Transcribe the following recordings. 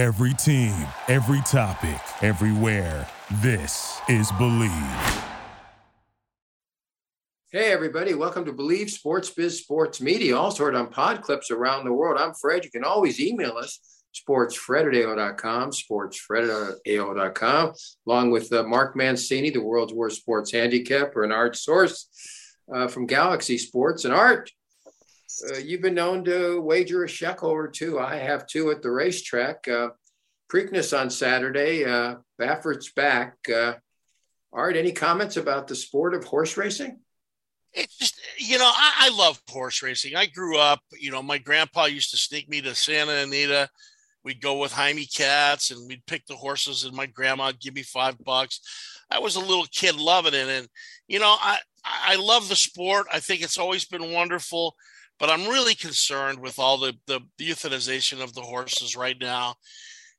Every team, every topic, everywhere. This is BLeav. Hey, everybody. Welcome to BLeav Sports Biz Sports Media, also heard on pod clips around the world. I'm Fred. You can always email us, sportsfred at AO.com, sportsfred at AO.com, along with uh, Mark Mancini, the world's worst sports handicapper, and Art Sorce uh, from Galaxy Sports. And Art, uh, you've been known to wager a shekel or two. I have two at the racetrack. Uh, Preakness on Saturday. Uh, Baffert's back. Uh, Art, any comments about the sport of horse racing? It's just, you know, I, I, love horse racing. I grew up, you know, my grandpa used to sneak me to Santa Anita. We'd go with Jaime Katz and we'd pick the horses, and my grandma would give me five bucks. I was a little kid loving it. And, you know, I, I love the sport. I think it's always been wonderful but I'm really concerned with all the, the, euthanization of the horses right now.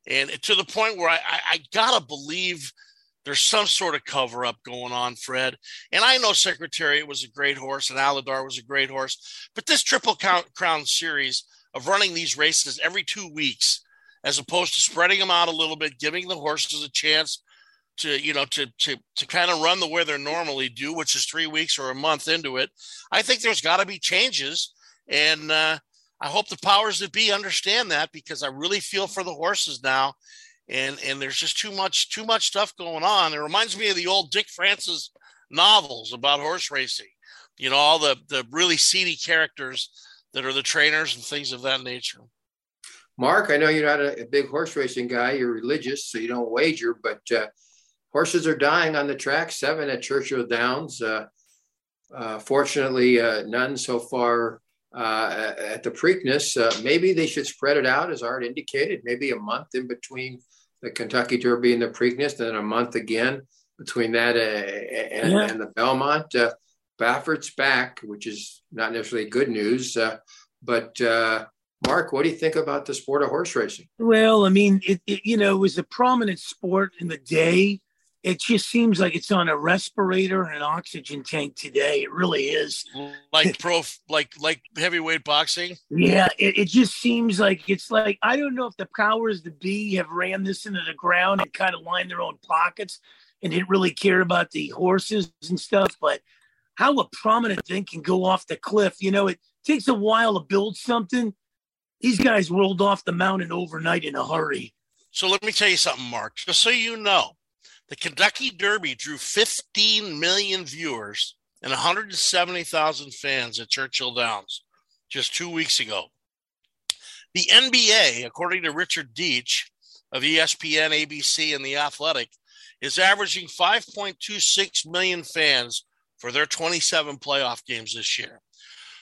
And to the point where I, I, I gotta believe there's some sort of cover up going on, Fred. And I know Secretariat was a great horse and Alydar was a great horse, but this Triple Crown series of running these races every two weeks, as opposed to spreading them out a little bit, giving the horses a chance to you know to to to kind of run the way they're normally do, which is three weeks or a month into it. I think there's got to be changes and uh, I hope the powers that be understand that because I really feel for the horses now. And, and there's just too much too much stuff going on. It reminds me of the old Dick Francis novels about horse racing. You know, all the the really seedy characters that are the trainers and things of that nature. Mark, I know you're not a, a big horse racing guy. You're religious, so you don't wager, but uh, horses are dying on the track. Seven at Churchill Downs. Uh, uh, fortunately, uh, none so far uh, at the Preakness. Uh, maybe they should spread it out, as Art indicated, maybe a month in between the Kentucky Derby and the Preakness, then a month again between that uh, and, yeah. and, the Belmont. Uh, Baffert's back, which is not necessarily good news, uh, but. Uh, Mark, what do you think about the sport of horse racing? Well, I mean, it, it you know it was a prominent sport in the day it just seems like it's on a respirator and an oxygen tank today. It really is. Like pro, like like heavyweight boxing. Yeah, it, it just seems like it's like I don't know if the powers that be have ran this into the ground and kind of lined their own pockets and didn't really care about the horses and stuff. But how a prominent thing can go off the cliff, you know, it takes a while to build something. These guys rolled off the mountain overnight in a hurry. So let me tell you something, Mark. Just so you know, the Kentucky Derby drew 15 million viewers and 170,000 fans at Churchill Downs just two weeks ago. The NBA, according to Richard Deitsch of ESPN, ABC, and The Athletic, is averaging 5.26 million fans for their 27 playoff games this year.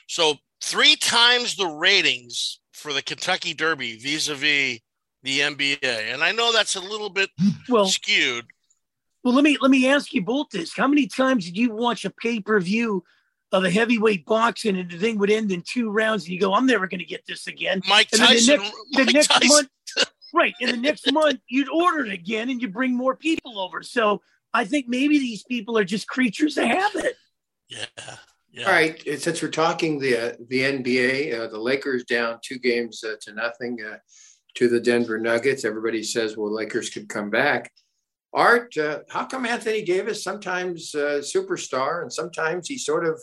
So, three times the ratings for the Kentucky Derby vis a vis the NBA. And I know that's a little bit well, skewed, well, let me let me ask you both this: How many times did you watch a pay per view of a heavyweight boxing and the thing would end in two rounds, and you go, "I'm never going to get this again." Mike Tyson. the next, the next Tyson. month, right? In the next month, you'd order it again, and you bring more people over. So I think maybe these people are just creatures of habit. Yeah. Yeah. All right. Since we're talking the uh, the NBA, uh, the Lakers down two games uh, to nothing uh, to the Denver Nuggets. Everybody says, well, Lakers could come back. Art, uh, how come Anthony Davis sometimes uh, superstar and sometimes he sort of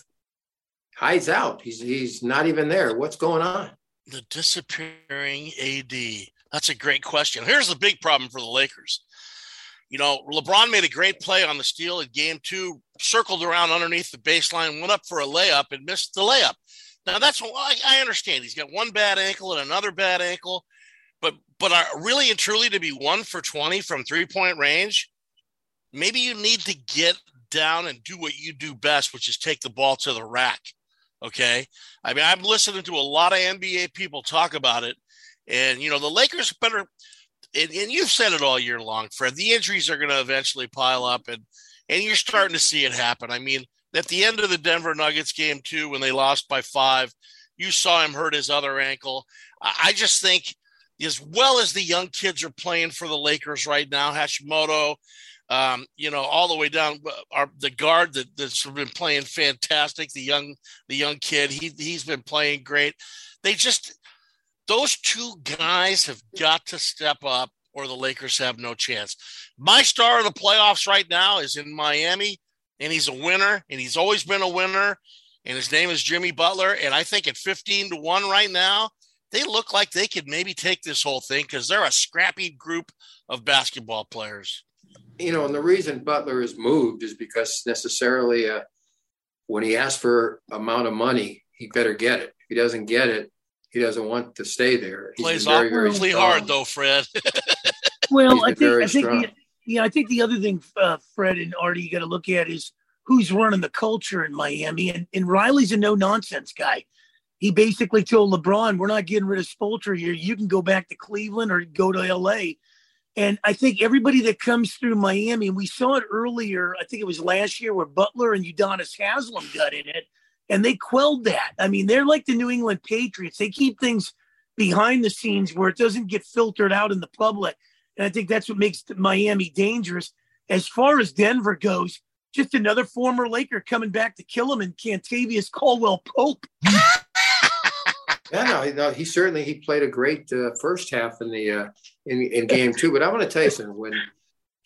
hides out? He's he's not even there. What's going on? The disappearing AD. That's a great question. Here's the big problem for the Lakers. You know, LeBron made a great play on the steal in game two, circled around underneath the baseline, went up for a layup and missed the layup. Now that's I, I understand. He's got one bad ankle and another bad ankle. But are really and truly to be one for 20 from three point range, maybe you need to get down and do what you do best, which is take the ball to the rack. Okay. I mean, I'm listening to a lot of NBA people talk about it. And, you know, the Lakers better, and, and you've said it all year long, Fred, the injuries are going to eventually pile up. And, and you're starting to see it happen. I mean, at the end of the Denver Nuggets game, too, when they lost by five, you saw him hurt his other ankle. I just think as well as the young kids are playing for the Lakers right now, Hashimoto, um, you know, all the way down our uh, the guard that, that's been playing fantastic. The young the young kid, he he's been playing great. They just Those two guys have got to step up, or the Lakers have no chance. My star of the playoffs right now is in Miami, and he's a winner, and he's always been a winner. And his name is Jimmy Butler. And I think at 15 to 1 right now, they look like they could maybe take this whole thing because they're a scrappy group of basketball players. You know, and the reason Butler is moved is because necessarily uh, when he asks for amount of money, he better get it. If he doesn't get it, he doesn't want to stay there. He's Plays very, very awfully hard though, Fred. well, I think I think the, yeah, I think the other thing, uh, Fred and Artie, you got to look at is who's running the culture in Miami, and, and Riley's a no nonsense guy. He basically told LeBron, "We're not getting rid of Spoelstra here. You can go back to Cleveland or go to L.A." And I think everybody that comes through Miami, and we saw it earlier, I think it was last year where Butler and Udonis Haslem got in it and they quelled that. I mean, they're like the New England Patriots. They keep things behind the scenes where it doesn't get filtered out in the public. And I think that's what makes Miami dangerous. As far as Denver goes, just another former Laker coming back to kill him and Kentavious Caldwell Pope. yeah, no, no, he certainly he played a great uh, first half in the uh, in in game two. But I want to tell you something. When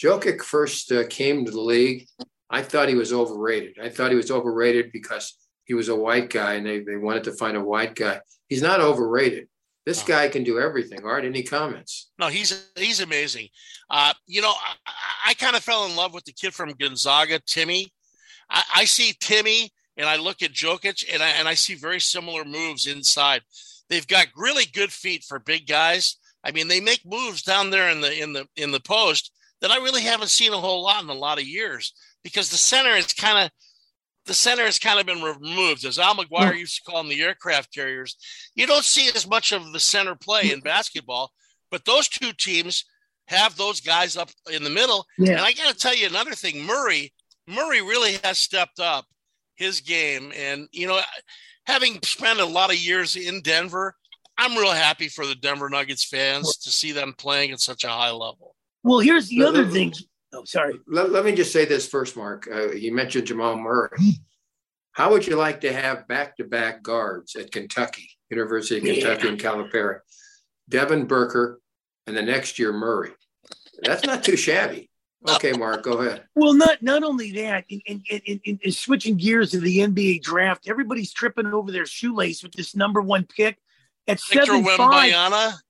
Jokic first uh, came to the league, I thought he was overrated. I thought he was overrated because he was a white guy and they, they wanted to find a white guy. He's not overrated. This guy can do everything. Art, any comments? No, he's he's amazing. Uh, you know, I, I kind of fell in love with the kid from Gonzaga, Timmy. I, I see Timmy and I look at Jokic and I, and I see very similar moves inside. They've got really good feet for big guys. I mean, they make moves down there in the in the in the post that I really haven't seen a whole lot in a lot of years because the center is kind of the center has kind of been removed. As Al McGuire used to call them the aircraft carriers, you don't see as much of the center play in basketball, but those two teams have those guys up in the middle. Yeah. And I got to tell you another thing Murray, Murray really has stepped up his game. And, you know, having spent a lot of years in Denver, I'm real happy for the Denver Nuggets fans to see them playing at such a high level. Well, here's the other thing. Oh, sorry. Let, let me just say this first, Mark. Uh, you mentioned Jamal Murray. How would you like to have back-to-back guards at Kentucky, University of Kentucky yeah. and Calipari? Devin Booker and the next year Murray. That's not too shabby. Uh, okay, Mark, go ahead. Well, not not only that, in, in, in, in, switching gears to the NBA draft, everybody's tripping over their shoelace with this number one pick at Victor seven five.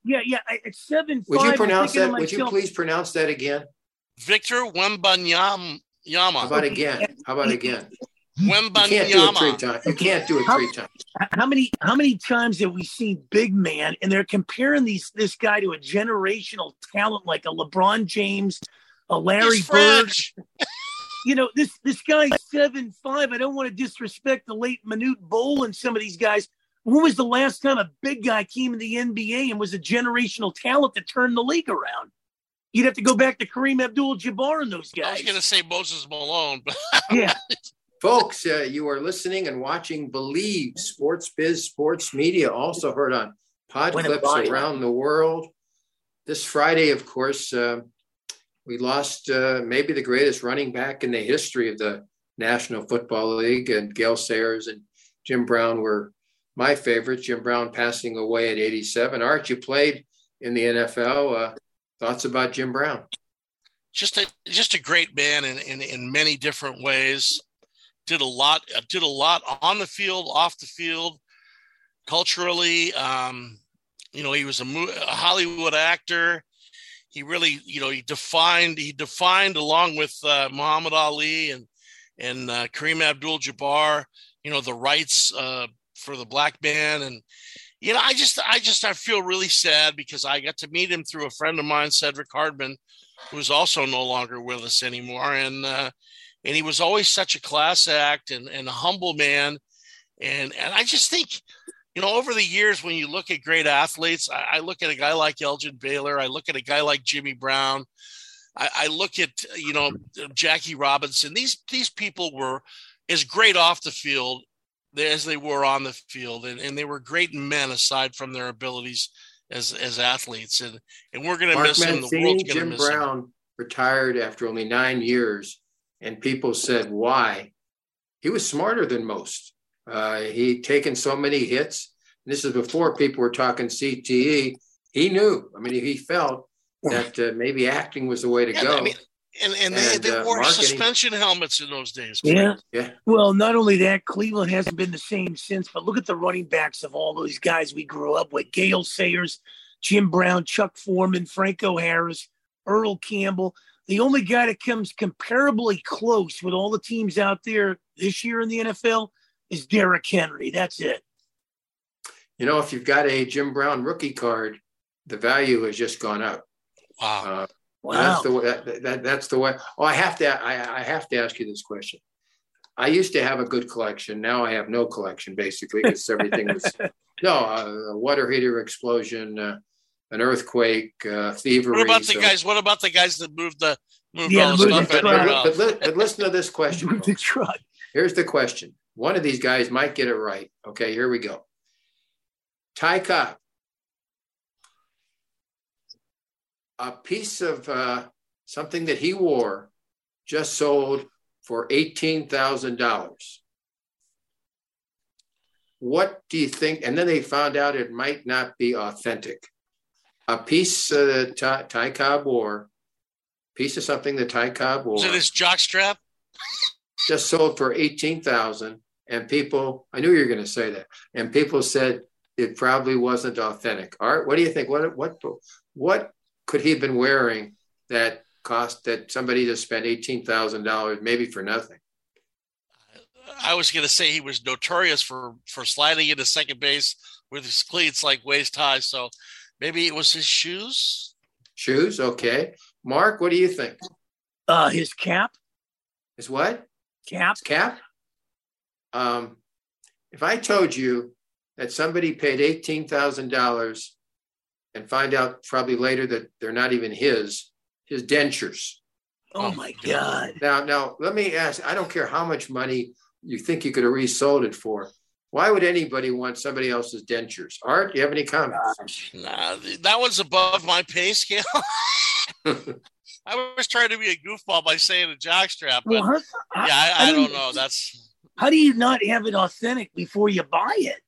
Yeah, yeah, at seven. Would you pronounce that? Would you please pronounce that again? Victor Wembanyama. How about again? How about again? Wembanyama. You can't do it three times. How many how many times have we seen big man and they're comparing these this guy to a generational talent like a LeBron James, a Larry Bird. you know, this this guy's seven five. I don't want to disrespect the late Manute Bol and some of these guys. When was the last time a big guy came in the NBA and was a generational talent that turned the league around? You'd have to go back to Kareem Abdul-Jabbar and those guys. I was going to say Moses Malone, but yeah. Folks, uh, you are listening and watching BLeav Sports Biz Sports Media, also heard on pod clips around the world. This Friday, of course, uh, we lost uh, maybe the greatest running back in the history of the National Football League, and Gale Sayers and Jim Brown were my favorites. Jim Brown passing away at 87. Art, you played in the NFL. Uh, Thoughts about Jim Brown? Just a just a great man in, in, in many different ways. Did a lot did a lot on the field, off the field, culturally. Um, you know, he was a, a Hollywood actor. He really, you know, he defined he defined along with uh, Muhammad Ali and and uh, Kareem Abdul-Jabbar, you know, the rights uh, for the black man. And you know, I just, I just, I feel really sad because I got to meet him through a friend of mine, Cedric Hardman, who's also no longer with us anymore, and uh, and he was always such a class act and, and a humble man, and and I just think, you know, over the years when you look at great athletes, I, I look at a guy like Elgin Baylor, I look at a guy like Jimmy Brown, I, I look at you know Jackie Robinson. These these people were as great off the field as they were on the field, and, and they were great men aside from their abilities as as athletes. And and we're going to miss Mancini, him. The world's going to miss Brown him. retired after only nine years, and people said why. He was smarter than most. Uh, he'd taken so many hits. this is before people were talking CTE. He knew. I mean, he felt that uh, maybe acting was the way to Yeah, go. I mean, and and they, And, they uh, wore marketing- suspension helmets in those days. Yeah. Yeah. Well, not only that, Cleveland hasn't been the same since, but look at the running backs of all those guys we grew up with Gale Sayers, Jim Brown, Chuck Foreman, Franco Harris, Earl Campbell. The only guy that comes comparably close with all the teams out there this year in the NFL is Derrick Henry. That's it. you know, if you've got a Jim Brown rookie card, the value has just gone up. Wow. Uh, Wow. That's the way. That, that, that's the way. Oh, I have to. I, I have to ask you this question. I used to have a good collection. Now I have no collection, basically, because everything was no uh, a water heater explosion, uh, an earthquake, uh, thievery. what about the guys? What about the guys that moved the moved Yeah, all the stuff the But, but, but, listen to this question. Move the folks. truck. Here's the question. One of these guys might get it right. Okay, here we go. Ty Cobb. A piece of uh, something that he wore just sold for $18,000. What do you think? And then they found out it might not be authentic. A piece uh, that Ty, Ty Cobb wore, piece of something that Ty Cobb wore Was it his jock strap? Just sold for 18,000 and people I knew you were going to say that and people said it probably wasn't authentic. Art, what do you think? What what what could he have been wearing that cost that somebody just spent $18,000 maybe for nothing? I was going to say he was notorious for for sliding into second base with his cleats like waist high. So maybe it was his shoes. Shoes, okay. Mark, what do you think? Uh, his cap, His what? Cap. Cap? Um if I told you that somebody paid $18,000 and find out probably later that they're not even his, his dentures. Oh my God. God. Now, now let me ask. I don't care how much money you think you could have resold it for. Why would anybody want somebody else's dentures? Art, do you have any comments? Gosh. Nah, that one's above my pay scale. I was trying to be a goofball by saying a jock strap, but Well, how, how- yeah, I, I I don't- don't know. That's how do you not have it authentic before you buy it?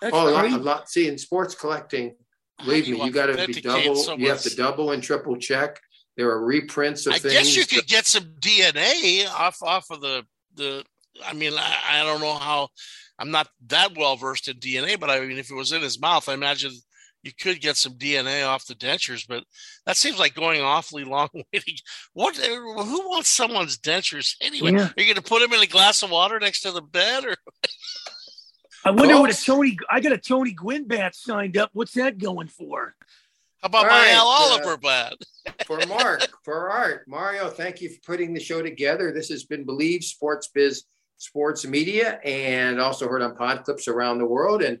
That's oh, a lot, crazy. a lot. See, in sports collecting, believe How do me, you you got to be authenticate double. You have to double and triple check. There are reprints of I things. guess you could get some DNA off off of the the. I mean, I, I don't know how. I'm not that well versed in DNA, but I mean, if it was in his mouth, I imagine you could get some DNA off the dentures. But that seems like going awfully long way. To, what? Who wants someone's dentures anyway? Yeah. Are you going to put them in a glass of water next to the bed, or I wonder what a Tony. I got a Tony Gwynn bat signed up. What's that going for? how about All my right, Al uh, Oliver bat? for Mark, for Art. Mario, thank you for putting the show together. This has been BLeav Sports Biz Sports Media and also heard on pod clips around the world. And